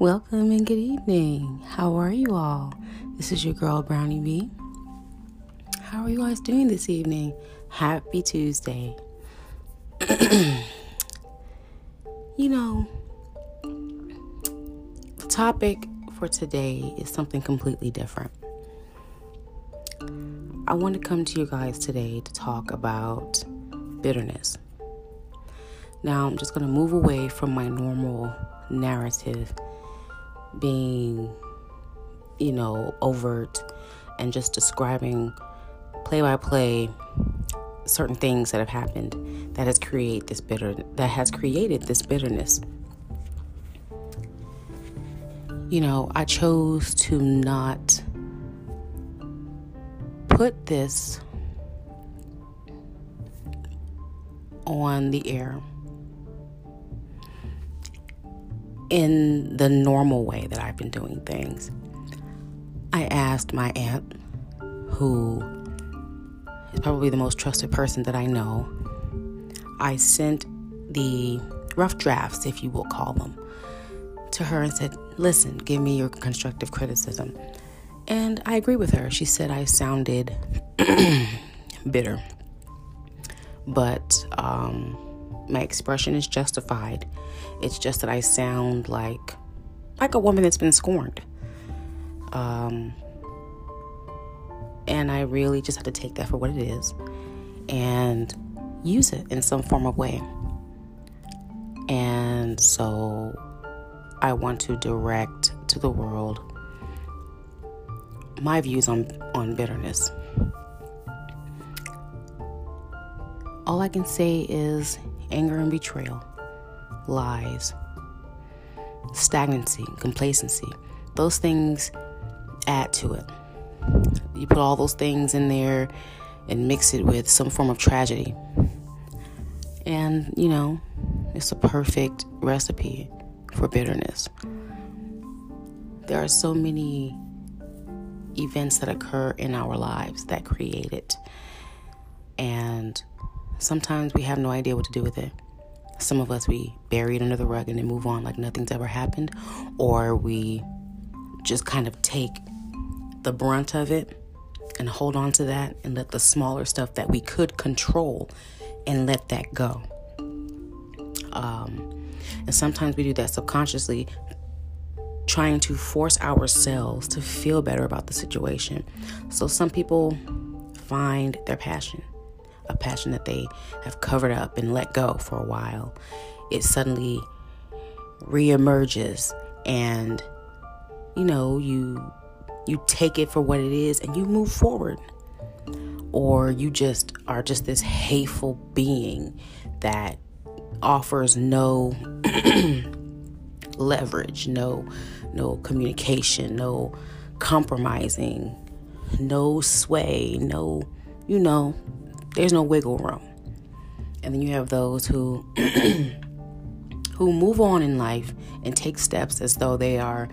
Welcome and good evening. How are you all? This is your girl Brownie B. How are you guys doing this evening? Happy Tuesday. you know, the topic for today is something completely different. I want to come to you guys today to talk about bitterness. Now, I'm just going to move away from my normal narrative being, you know, overt and just describing play by play certain things that have happened that has created this bitter that has created this bitterness. You know, I chose to not put this on the air in the normal way that I've been doing things. I asked my aunt, who is probably the most trusted person that I know, I sent the rough drafts, if you will call them, to her and said, Listen, give me your constructive criticism. And I agree with her. She said I sounded bitter. But um, my expression is justified. It's just that I sound like like a woman that's been scorned. Um, and I really just have to take that for what it is and use it in some form of way. And so I want to direct to the world my views on, on bitterness. All I can say is anger and betrayal, lies, stagnancy, complacency. Those things add to it. You put all those things in there and mix it with some form of tragedy. And, you know, it's a perfect recipe for bitterness. There are so many events that occur in our lives that create it. And sometimes we have no idea what to do with it. Some of us, we bury it under the rug and then move on like nothing's ever happened, or we just kind of take the brunt of it and hold on to that and let the smaller stuff that we could control and let that go. Um, and sometimes we do that subconsciously, trying to force ourselves to feel better about the situation. So some people find their passion a passion that they have covered up and let go for a while, it suddenly reemerges and you know, you you take it for what it is and you move forward. Or you just are just this hateful being that offers no leverage, no no communication, no compromising, no sway, no you know, there's no wiggle room. And then you have those who who move on in life and take steps as though they are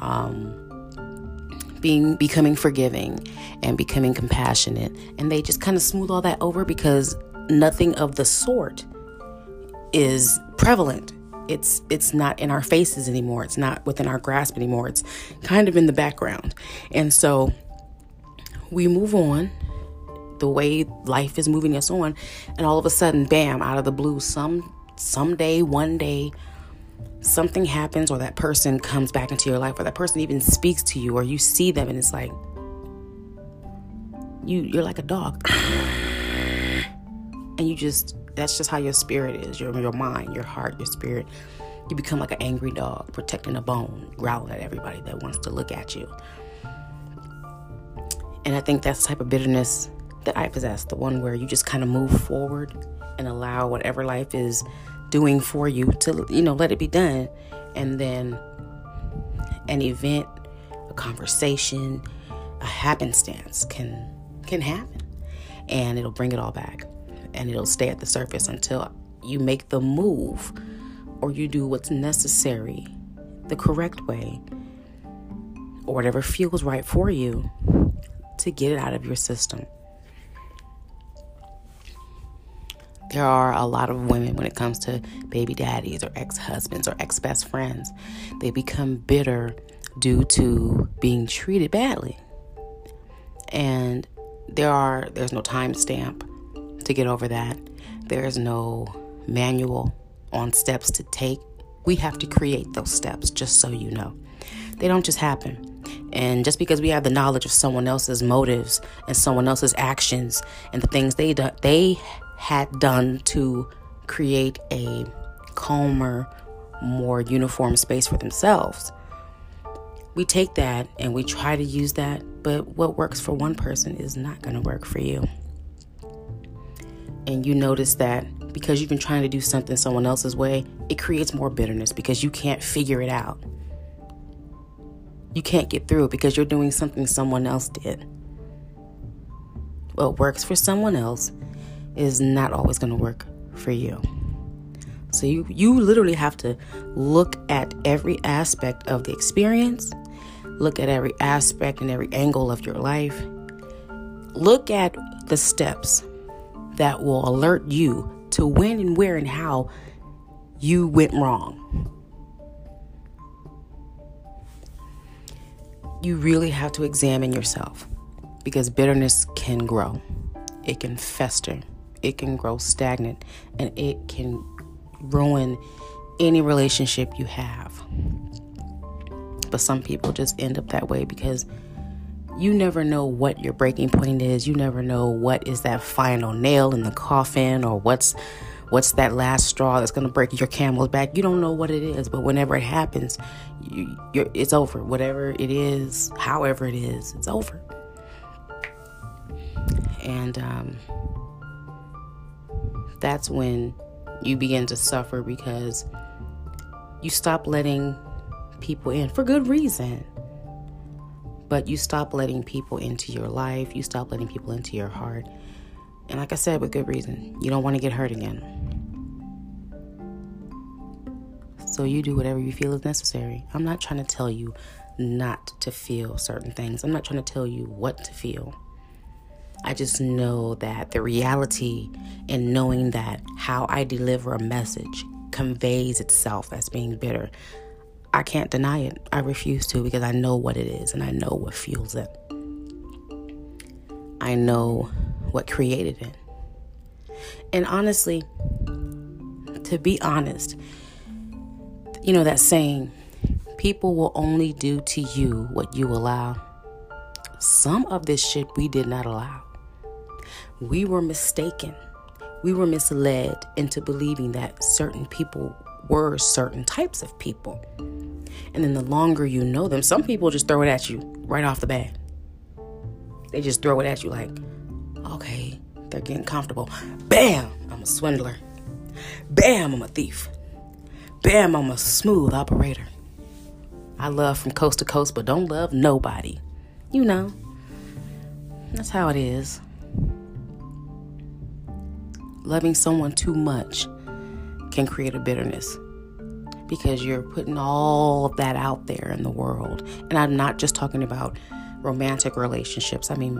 um, being becoming forgiving and becoming compassionate, and they just kind of smooth all that over because nothing of the sort is prevalent. It's it's not in our faces anymore. It's not within our grasp anymore. It's kind of in the background, and so we move on the way life is moving us on and all of a sudden bam out of the blue some someday one day something happens or that person comes back into your life or that person even speaks to you or you see them and it's like you you're like a dog. And you just that's just how your spirit is your your mind your heart your spirit. You become like an angry dog protecting a bone growling at everybody that wants to look at you. And i think that's the type of bitterness that I possess, the one where you just kind of move forward and allow whatever life is doing for you to, you know, let it be done. And then an event, a conversation, a happenstance can can happen. And it'll bring it all back. And it'll stay at the surface until you make the move or you do what's necessary the correct way or whatever feels right for you to get it out of your system. There are a lot of women when it comes to baby daddies or ex husbands or ex best friends. They become bitter due to being treated badly. And there are there's no time stamp to get over that. There's no manual on steps to take. We have to create those steps just so you know. They don't just happen. And just because we have the knowledge of someone else's motives and someone else's actions and the things they do, they had done to create a calmer, more uniform space for themselves, we take that and we try to use that, but what works for one person is not going to work for you. And you notice that because you've been trying to do something someone else's way, it creates more bitterness because you can't figure it out. You can't get through it because you're doing something someone else did. What works for someone else is not always going to work for you. So you you literally have to look at every aspect of the experience, look at every aspect and every angle of your life. Look at the steps that will alert you to when and where and how you went wrong. You really have to examine yourself because bitterness can grow. It can fester it can grow stagnant and it can ruin any relationship you have. But some people just end up that way because you never know what your breaking point is. You never know what is that final nail in the coffin or what's what's that last straw that's going to break your camel's back. You don't know what it is, but whenever it happens, you, it's over. Whatever it is, however it is, it's over. And um, that's when you begin to suffer because you stop letting people in for good reason. But you stop letting people into your life, you stop letting people into your heart. And like I said, with good reason, you don't want to get hurt again. So you do whatever you feel is necessary. I'm not trying to tell you not to feel certain things, I'm not trying to tell you what to feel. I just know that the reality in knowing that how I deliver a message conveys itself as being bitter. I can't deny it. I refuse to because I know what it is and I know what fuels it. I know what created it. And honestly, to be honest, you know that saying, people will only do to you what you allow. Some of this shit we did not allow we were mistaken. We were misled into believing that certain people were certain types of people. And then the longer you know them, some people just throw it at you right off the bat. They just throw it at you like, okay, they're getting comfortable. Bam, I'm a swindler. Bam, I'm a thief. Bam, I'm a smooth operator. I love from coast to coast, but don't love nobody. You know, that's how it is loving someone too much can create a bitterness because you're putting all of that out there in the world. And I'm not just talking about romantic relationships, I mean,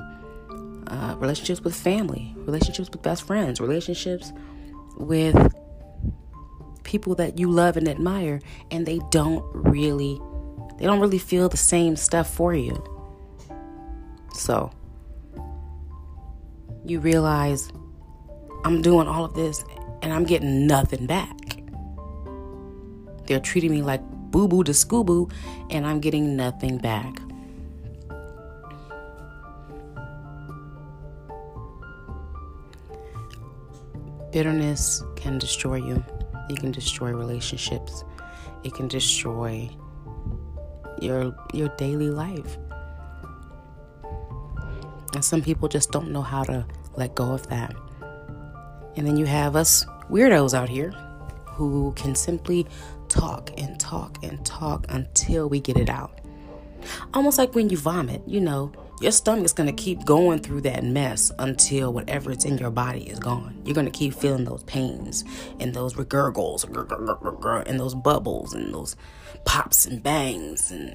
uh, relationships with family, relationships with best friends, relationships with people that you love and admire, and they don't really. They don't really feel the same stuff for you. So, you realize I'm doing all of this and I'm getting nothing back. They're treating me like boo boo to scoo and I'm getting nothing back. Bitterness can destroy you. It can destroy relationships. It can destroy your your daily life. And some people just don't know how to let go of that. And then you have us weirdos out here who can simply talk and talk and talk until we get it out. Almost like when you vomit, you know, your stomach is going to keep going through that mess until whatever is in your body is gone. You're going to keep feeling those pains and those regurgles and those bubbles and those pops and bangs and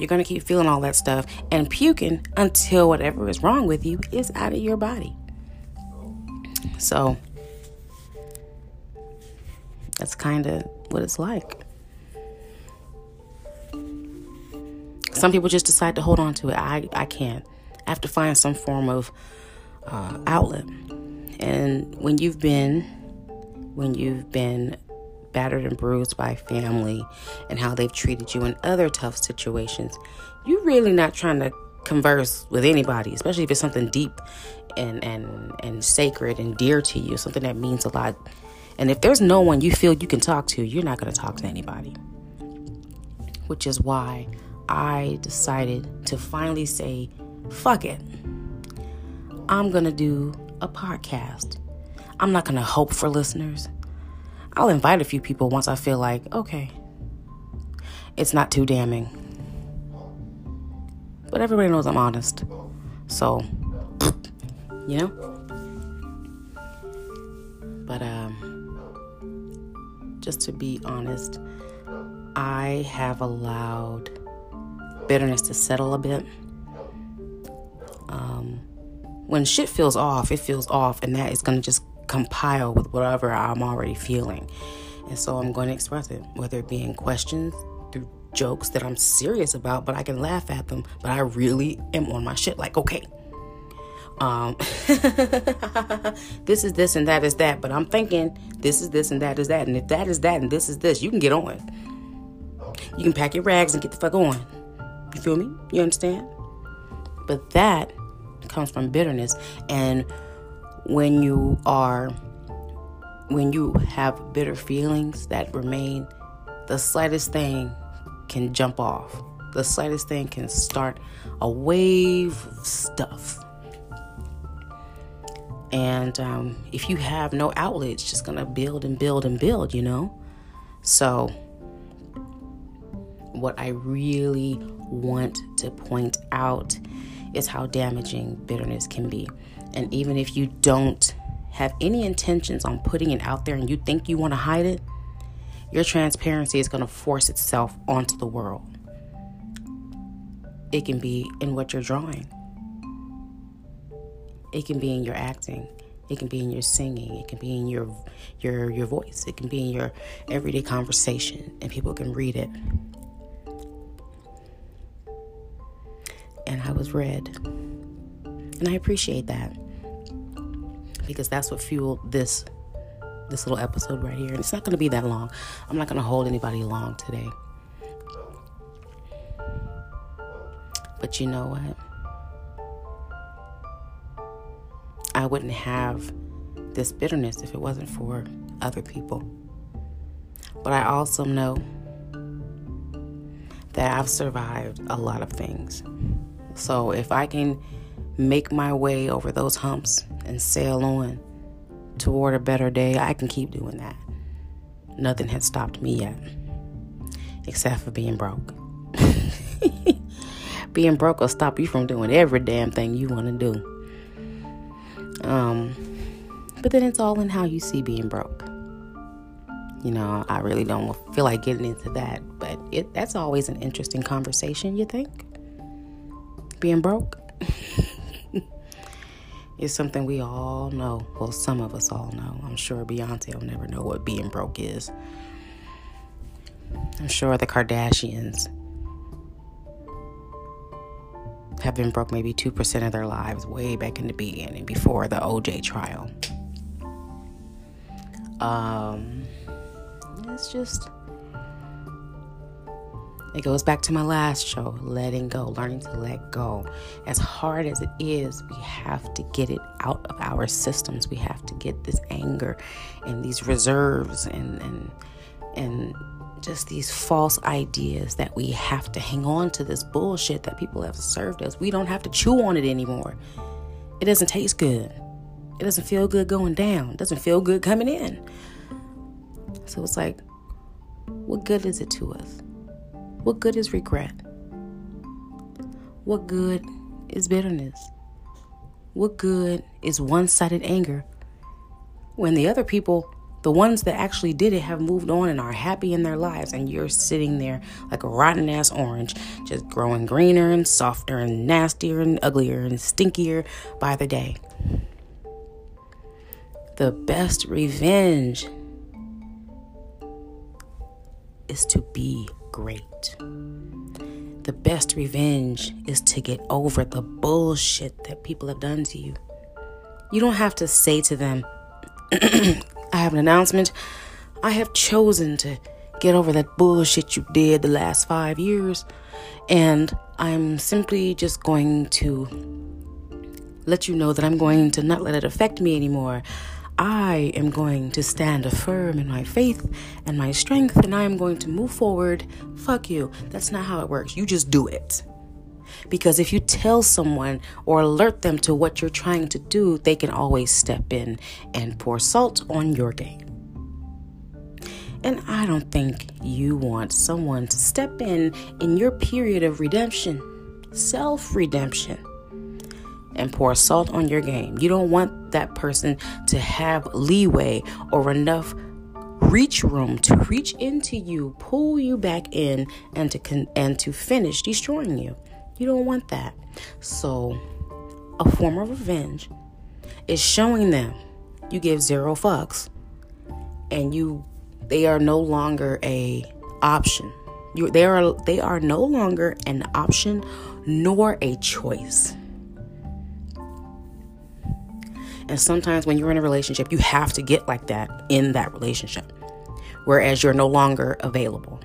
you're going to keep feeling all that stuff and puking until whatever is wrong with you is out of your body. So That's kind of what it's like. Some people just decide to hold on to it. I, I can't. I have to find some form of uh, outlet. And when you've been, when you've been battered and bruised by family and how they've treated you in other tough situations, you're really not trying to converse with anybody, especially if it's something deep and and and sacred and dear to you, something that means a lot. And if there's no one you feel you can talk to, you're not going to talk to anybody. Which is why I decided to finally say, fuck it. I'm going to do a podcast. I'm not going to hope for listeners. I'll invite a few people once I feel like, okay, it's not too damning. But everybody knows I'm honest. So, you know? But, um, just to be honest, I have allowed bitterness to settle a bit. Um, when shit feels off, it feels off, and that is going to just compile with whatever I'm already feeling. And so I'm going to express it, whether it be in questions, jokes that I'm serious about, but I can laugh at them, but I really am on my shit. Like, okay, um, this is this and that is that, but I'm thinking this is this and that is that, and if that is that and this is this, you can get on. You can pack your rags and get the fuck on. You feel me? You understand? But that comes from bitterness. And when you are, when you have bitter feelings that remain, the slightest thing can jump off. The slightest thing can start a wave of stuff. And um, if you have no outlet, it's just going to build and build and build, you know? So, what I really want to point out is how damaging bitterness can be. And even if you don't have any intentions on putting it out there and you think you want to hide it, your transparency is going to force itself onto the world. It can be in what you're drawing, it can be in your acting. It can be in your singing. It can be in your your your voice. It can be in your everyday conversation, and people can read it. and I was read. And I appreciate that because that's what fueled this this little episode right here. And it's not going to be that long. I'm not going to hold anybody long today. But you know what? I wouldn't have this bitterness if it wasn't for other people. But I also know that I've survived a lot of things. So if I can make my way over those humps and sail on toward a better day, I can keep doing that. Nothing has stopped me yet, except for being broke. being broke will stop you from doing every damn thing you want to do. Um, but then it's all in how you see being broke. You know, I really don't feel like getting into that, but it that's always an interesting conversation, you think? being broke is something we all know. Well, some of us all know. I'm sure Beyonce will never know what being broke is. I'm sure the Kardashians have been broke maybe 2% of their lives way back in the beginning before the OJ trial. Um, it's just it goes back to my last show, letting go, learning to let go. As hard as it is, we have to get it out of our systems. We have to get this anger and these reserves and and and just these false ideas that we have to hang on to this bullshit that people have served us. We don't have to chew on it anymore. It doesn't taste good. It doesn't feel good going down. It doesn't feel good coming in. So it's like, what good is it to us? What good is regret? What good is bitterness? What good is one sided anger when the other people, the ones that actually did it, have moved on and are happy in their lives, and you're sitting there like a rotten ass orange, just growing greener and softer and nastier and uglier and stinkier by the day? The best revenge is to be great. The best revenge is to get over the bullshit that people have done to you. You don't have to say to them, I have an announcement. I have chosen to get over that bullshit you did the last five years. And I'm simply just going to let you know that I'm going to not let it affect me anymore. I am going to stand firm in my faith and my strength, and I am going to move forward. Fuck you. That's not how it works. You just do it. Because if you tell someone or alert them to what you're trying to do, they can always step in and pour salt on your game. And I don't think you want someone to step in in your period of redemption, self redemption, and pour salt on your game. You don't want that person to have leeway or enough reach room to reach into you, pull you back in, and to con- and to finish destroying you. You don't want that. So, a form of revenge is showing them you give zero fucks, and you they are no longer a option. You, they are they are no longer an option nor a choice. And sometimes when you're in a relationship, you have to get like that in that relationship, whereas you're no longer available.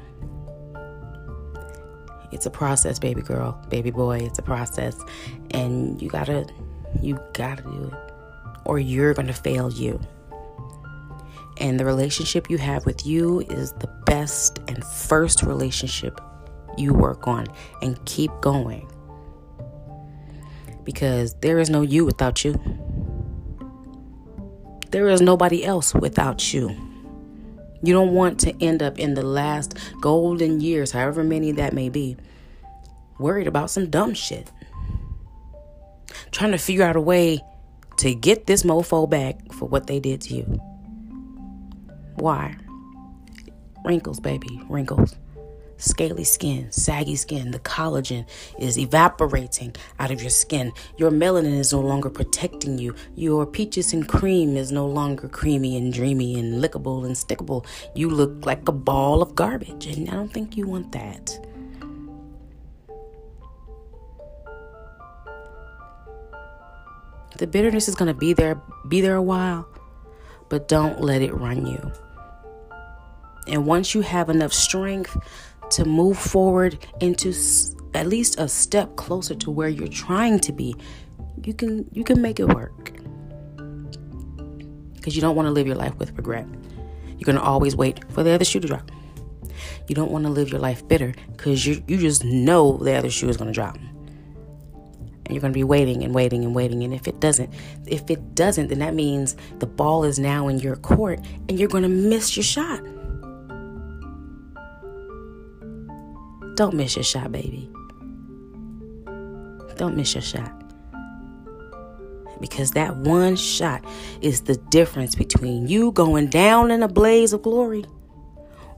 It's a process, baby girl, baby boy. It's a process, and you gotta, you gotta do it, or you're gonna fail you. And the relationship you have with you is the best and first relationship you work on and keep going. Because there is no you without you. There is nobody else without you. You don't want to end up in the last golden years, however many that may be, worried about some dumb shit. Trying to figure out a way to get this mofo back for what they did to you. Why? Wrinkles, baby, wrinkles. Scaly skin, saggy skin, the collagen is evaporating out of your skin. Your melanin is no longer protecting you. Your peaches and cream is no longer creamy and dreamy and lickable and stickable. You look like a ball of garbage, and I don't think you want that. The bitterness is going to be there be there a while, but don't let it run you. And once you have enough strength to move forward into at least a step closer to where you're trying to be, you can you can make it work. Cuz you don't want to live your life with regret. You're going to always wait for the other shoe to drop. You don't want to live your life bitter cuz you you just know the other shoe is going to drop. And you're going to be waiting and waiting and waiting and if it doesn't if it doesn't then that means the ball is now in your court and you're going to miss your shot. Don't miss your shot, baby. Don't miss your shot. Because that one shot is the difference between you going down in a blaze of glory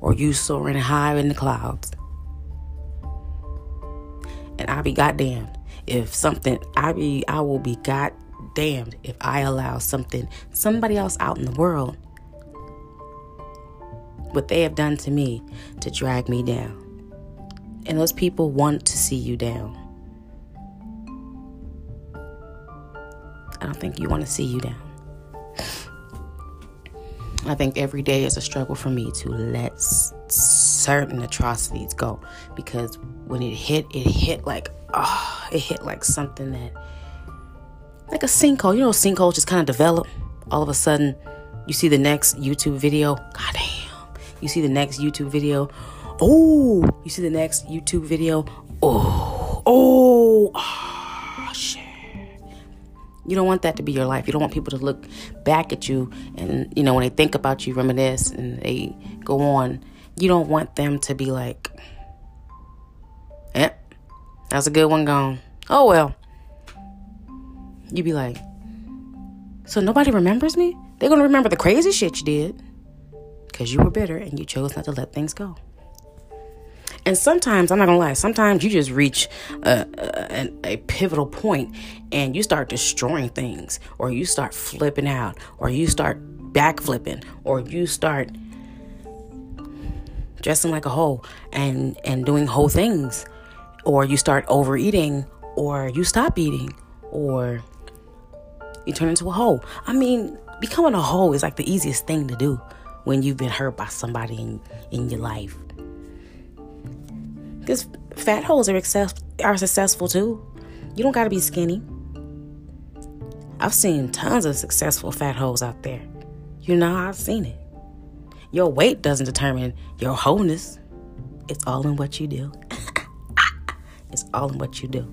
or you soaring high in the clouds. And I'll be goddamned if something, I be, I will be goddamned if I allow something, somebody else out in the world, what they have done to me to drag me down. And those people want to see you down. I don't think you want to see you down. I think every day is a struggle for me to let certain atrocities go because when it hit, it hit like, oh, it hit like something that, like a sinkhole. You know, sinkholes just kind of develop. All of a sudden, you see the next YouTube video. God damn. You see the next YouTube video Oh, you see the next YouTube video? Oh, oh, oh, shit. You don't want that to be your life. You don't want people to look back at you and, you know, when they think about you, reminisce and they go on. You don't want them to be like, yep, that's a good one gone. Oh, well. You'd be like, so nobody remembers me? They're going to remember the crazy shit you did because you were bitter and you chose not to let things go. And sometimes, I'm not gonna lie, sometimes you just reach a, a, a, pivotal point and you start destroying things, or you start flipping out, or you start backflipping, or you start dressing like a hoe and and doing whole things or you start overeating or you stop eating or you turn into a hoe. I mean becoming a hoe is like the easiest thing to do when you've been hurt by somebody in, in your life because fat holes are, success, are successful too you don't got to be skinny i've seen tons of successful fat holes out there you know i've seen it your weight doesn't determine your wholeness. It's all in what you do. it's all in what you do.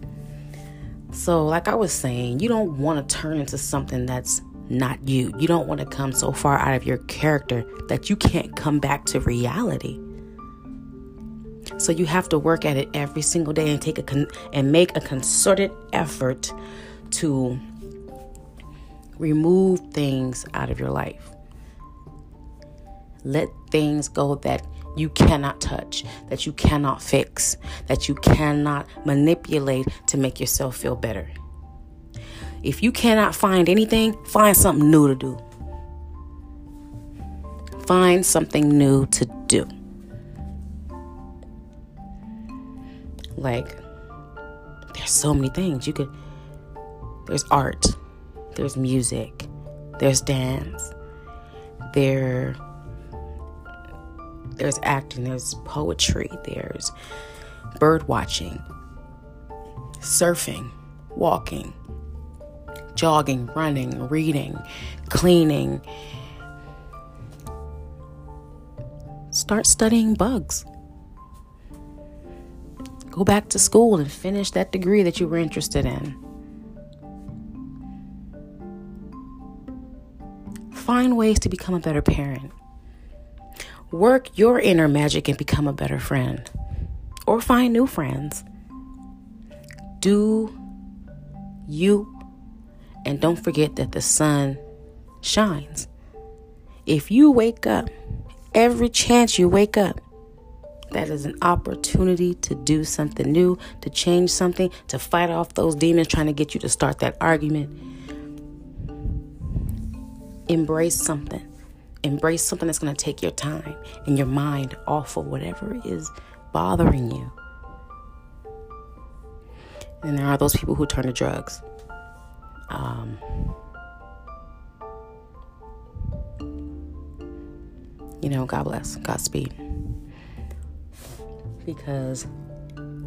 So, like I was saying, you don't want to turn into something that's not you. You don't want to come so far out of your character that you can't come back to reality. So you have to work at it every single day and take a con- and make a concerted effort to remove things out of your life. Let things go that you cannot touch, that you cannot fix, that you cannot manipulate to make yourself feel better. If you cannot find anything, find something new to do. Find something new to do. Like, there's so many things you could. There's art, there's music, there's dance, there there's acting, there's poetry, there's bird watching, surfing, walking, jogging, running, reading, cleaning. Start studying bugs. Go back to school and finish that degree that you were interested in. Find ways to become a better parent. Work your inner magic and become a better friend, or find new friends. Do you, and don't forget that the sun shines. If you wake up, every chance you wake up, that is an opportunity to do something new, to change something, to fight off those demons trying to get you to start that argument. Embrace something embrace something that's going to take your time and your mind off of whatever is bothering you. And there are those people who turn to drugs. Um, you know, God bless, Godspeed. Because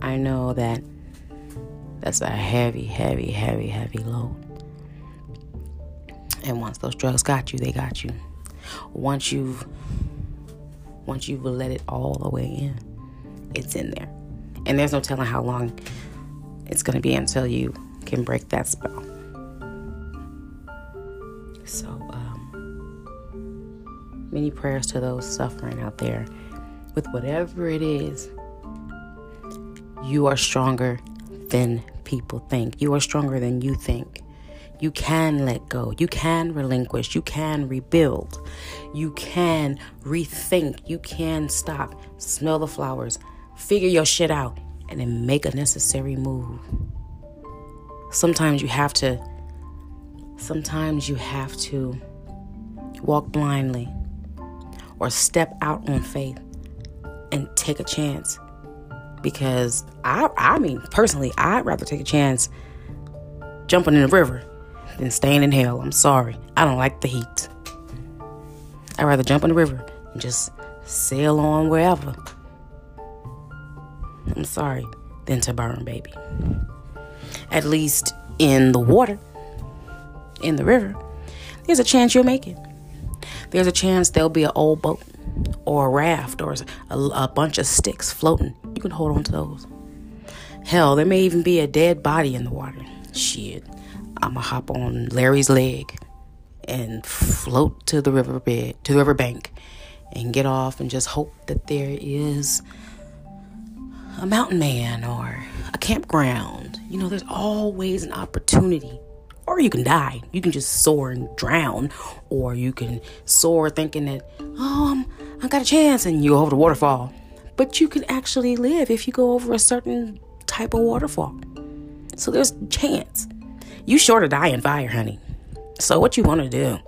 I know that that's a heavy, heavy, heavy, heavy load. And once those drugs got you, they got you once you've once you've let it all the way in, it's in there. And there's no telling how long it's going to be until you can break that spell. So, um, many prayers to those suffering out there with whatever it is. You are stronger than people think. You are stronger than you think. You can let go. You can relinquish. You can rebuild. You can rethink. You can stop. Smell the flowers. Figure your shit out and then make a necessary move. Sometimes you have to sometimes you have to walk blindly or step out on faith and take a chance because I I mean personally I'd rather take a chance jumping in the river than staying in hell. I'm sorry. I don't like the heat. I'd rather jump in the river and just sail on wherever. I'm sorry, than to burn, baby. At least in the water, in the river, there's a chance you'll make it. There's a chance there'll be an old boat or a raft or a, a bunch of sticks floating. You can hold on to those. Hell, there may even be a dead body in the water. Shit. I'm gonna hop on Larry's leg and float to the riverbed, to the riverbank, and get off and just hope that there is a mountain man or a campground. You know, there's always an opportunity. Or you can die. You can just soar and drown. Or you can soar thinking that, oh, I'm, I got a chance, and you go over the waterfall. But you can actually live if you go over a certain type of waterfall. So there's chance. You sure to die in fire, honey. So what you want to do?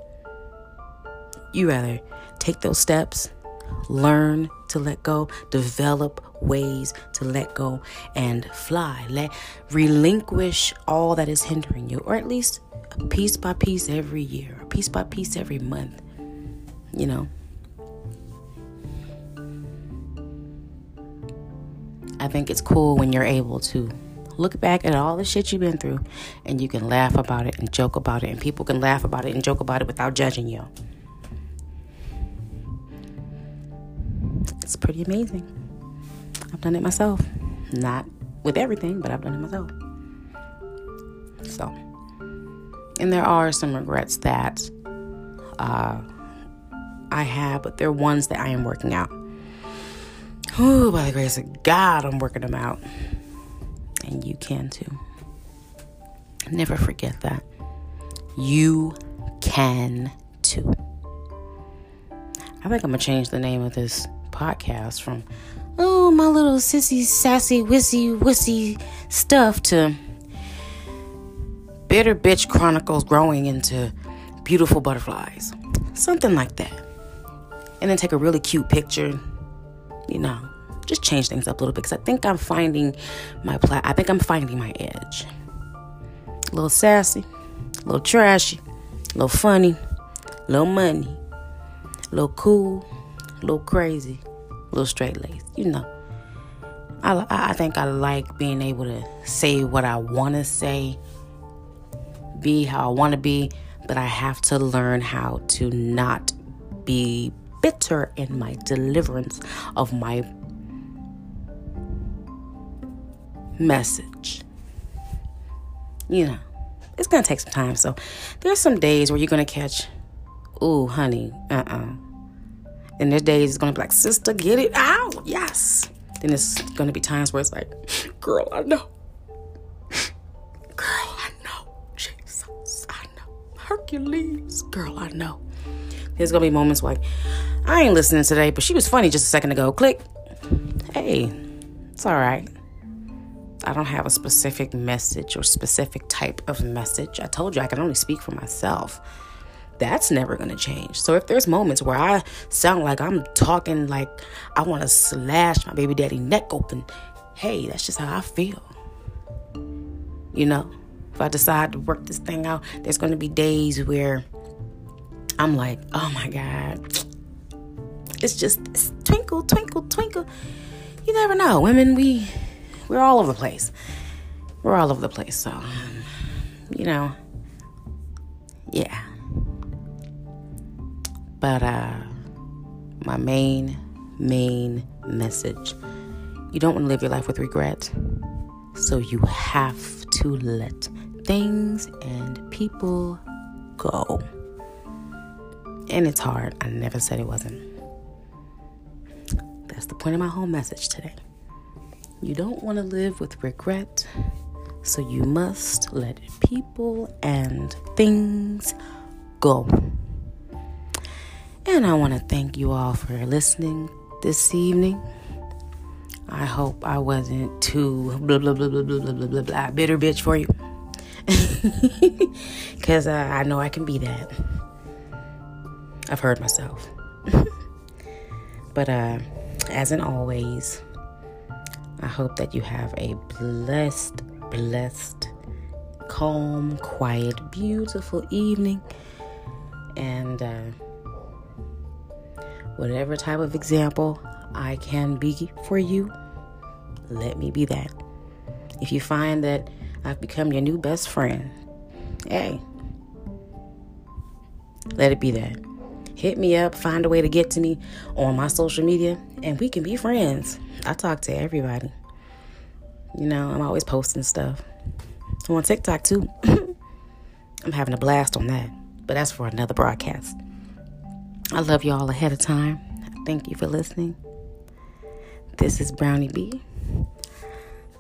You rather take those steps, learn to let go, develop ways to let go and fly. Let relinquish all that is hindering you, or at least piece by piece every year, or piece by piece every month. You know. I think it's cool when you're able to look back at all the shit you've been through and you can laugh about it and joke about it and people can laugh about it and joke about it without judging you. It's pretty amazing. I've done it myself. Not with everything, but I've done it myself. So, and there are some regrets that uh, I have, but they're ones that I am working out. Ooh, by the grace of God, I'm working them out. And you can too. Never forget that. You can too. I think I'm going to change the name of this podcast from, oh, my little sissy, sassy, wissy, wissy stuff to Bitter Bitch Chronicles growing into beautiful butterflies. Something like that. And then take a really cute picture, you know, just change things up a little bit because I think I'm finding my plat. I think I'm finding my edge. A little sassy, a little trashy, a little funny, a little money, a little cool, a little crazy, a little straight laced. You know, I I think I like being able to say what I want to say, be how I want to be, but I have to learn how to not be bitter in my deliverance of my message. You know, it's gonna take some time. So there's some days where you're gonna catch, ooh, honey, uh uh-uh. uh. And there's days it's gonna be like, sister, get it out. Yes. Then it's gonna be times where it's like, girl, I know. Girl, I know. Jesus, I know. Hercules, girl, I know. There's gonna be moments like, I ain't listening today, but she was funny just a second ago. Click. Hey, it's all right. I don't have a specific message or specific type of message. I told you I can only speak for myself. That's never going to change. So if there's moments where I sound like I'm talking like I want to slash my baby daddy neck open, hey, that's just how I feel. You know, if I decide to work this thing out, there's going to be days where I'm like, oh my God. It's just it's twinkle, twinkle, twinkle. You never know. Women, we we're all over the place. We're all over the place. So, you know, yeah. But uh, my main, main message you don't want to live your life with regret. So you have to let things and people go. And it's hard. I never said it wasn't. That's the point of my whole message today. You don't want to live with regret, so you must let people and things go. And I want to thank you all for listening this evening. I hope I wasn't too blah blah blah blah blah blah blah blah, blah bitter bitch for you. Because uh, I know I can be that. I've heard myself. but uh, as in always, I hope that you have a blessed, blessed, calm, quiet, beautiful evening. And uh, whatever type of example I can be for you, let me be that. If you find that I've become your new best friend, hey, let it be that. Hit me up, find a way to get to me on my social media, and we can be friends. I talk to everybody. You know, I'm always posting stuff. I'm on TikTok too. I'm having a blast on that, but that's for another broadcast. I love you all ahead of time. Thank you for listening. This is Brownie B.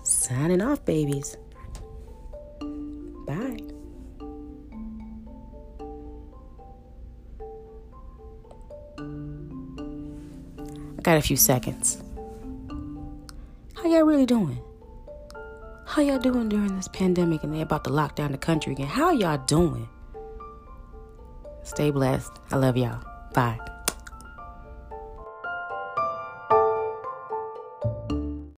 Signing off, babies. Bye. Got a few seconds. How y'all really doing? How y'all doing during this pandemic and they about to lock down the country again? How y'all doing? Stay blessed. I love y'all. Bye.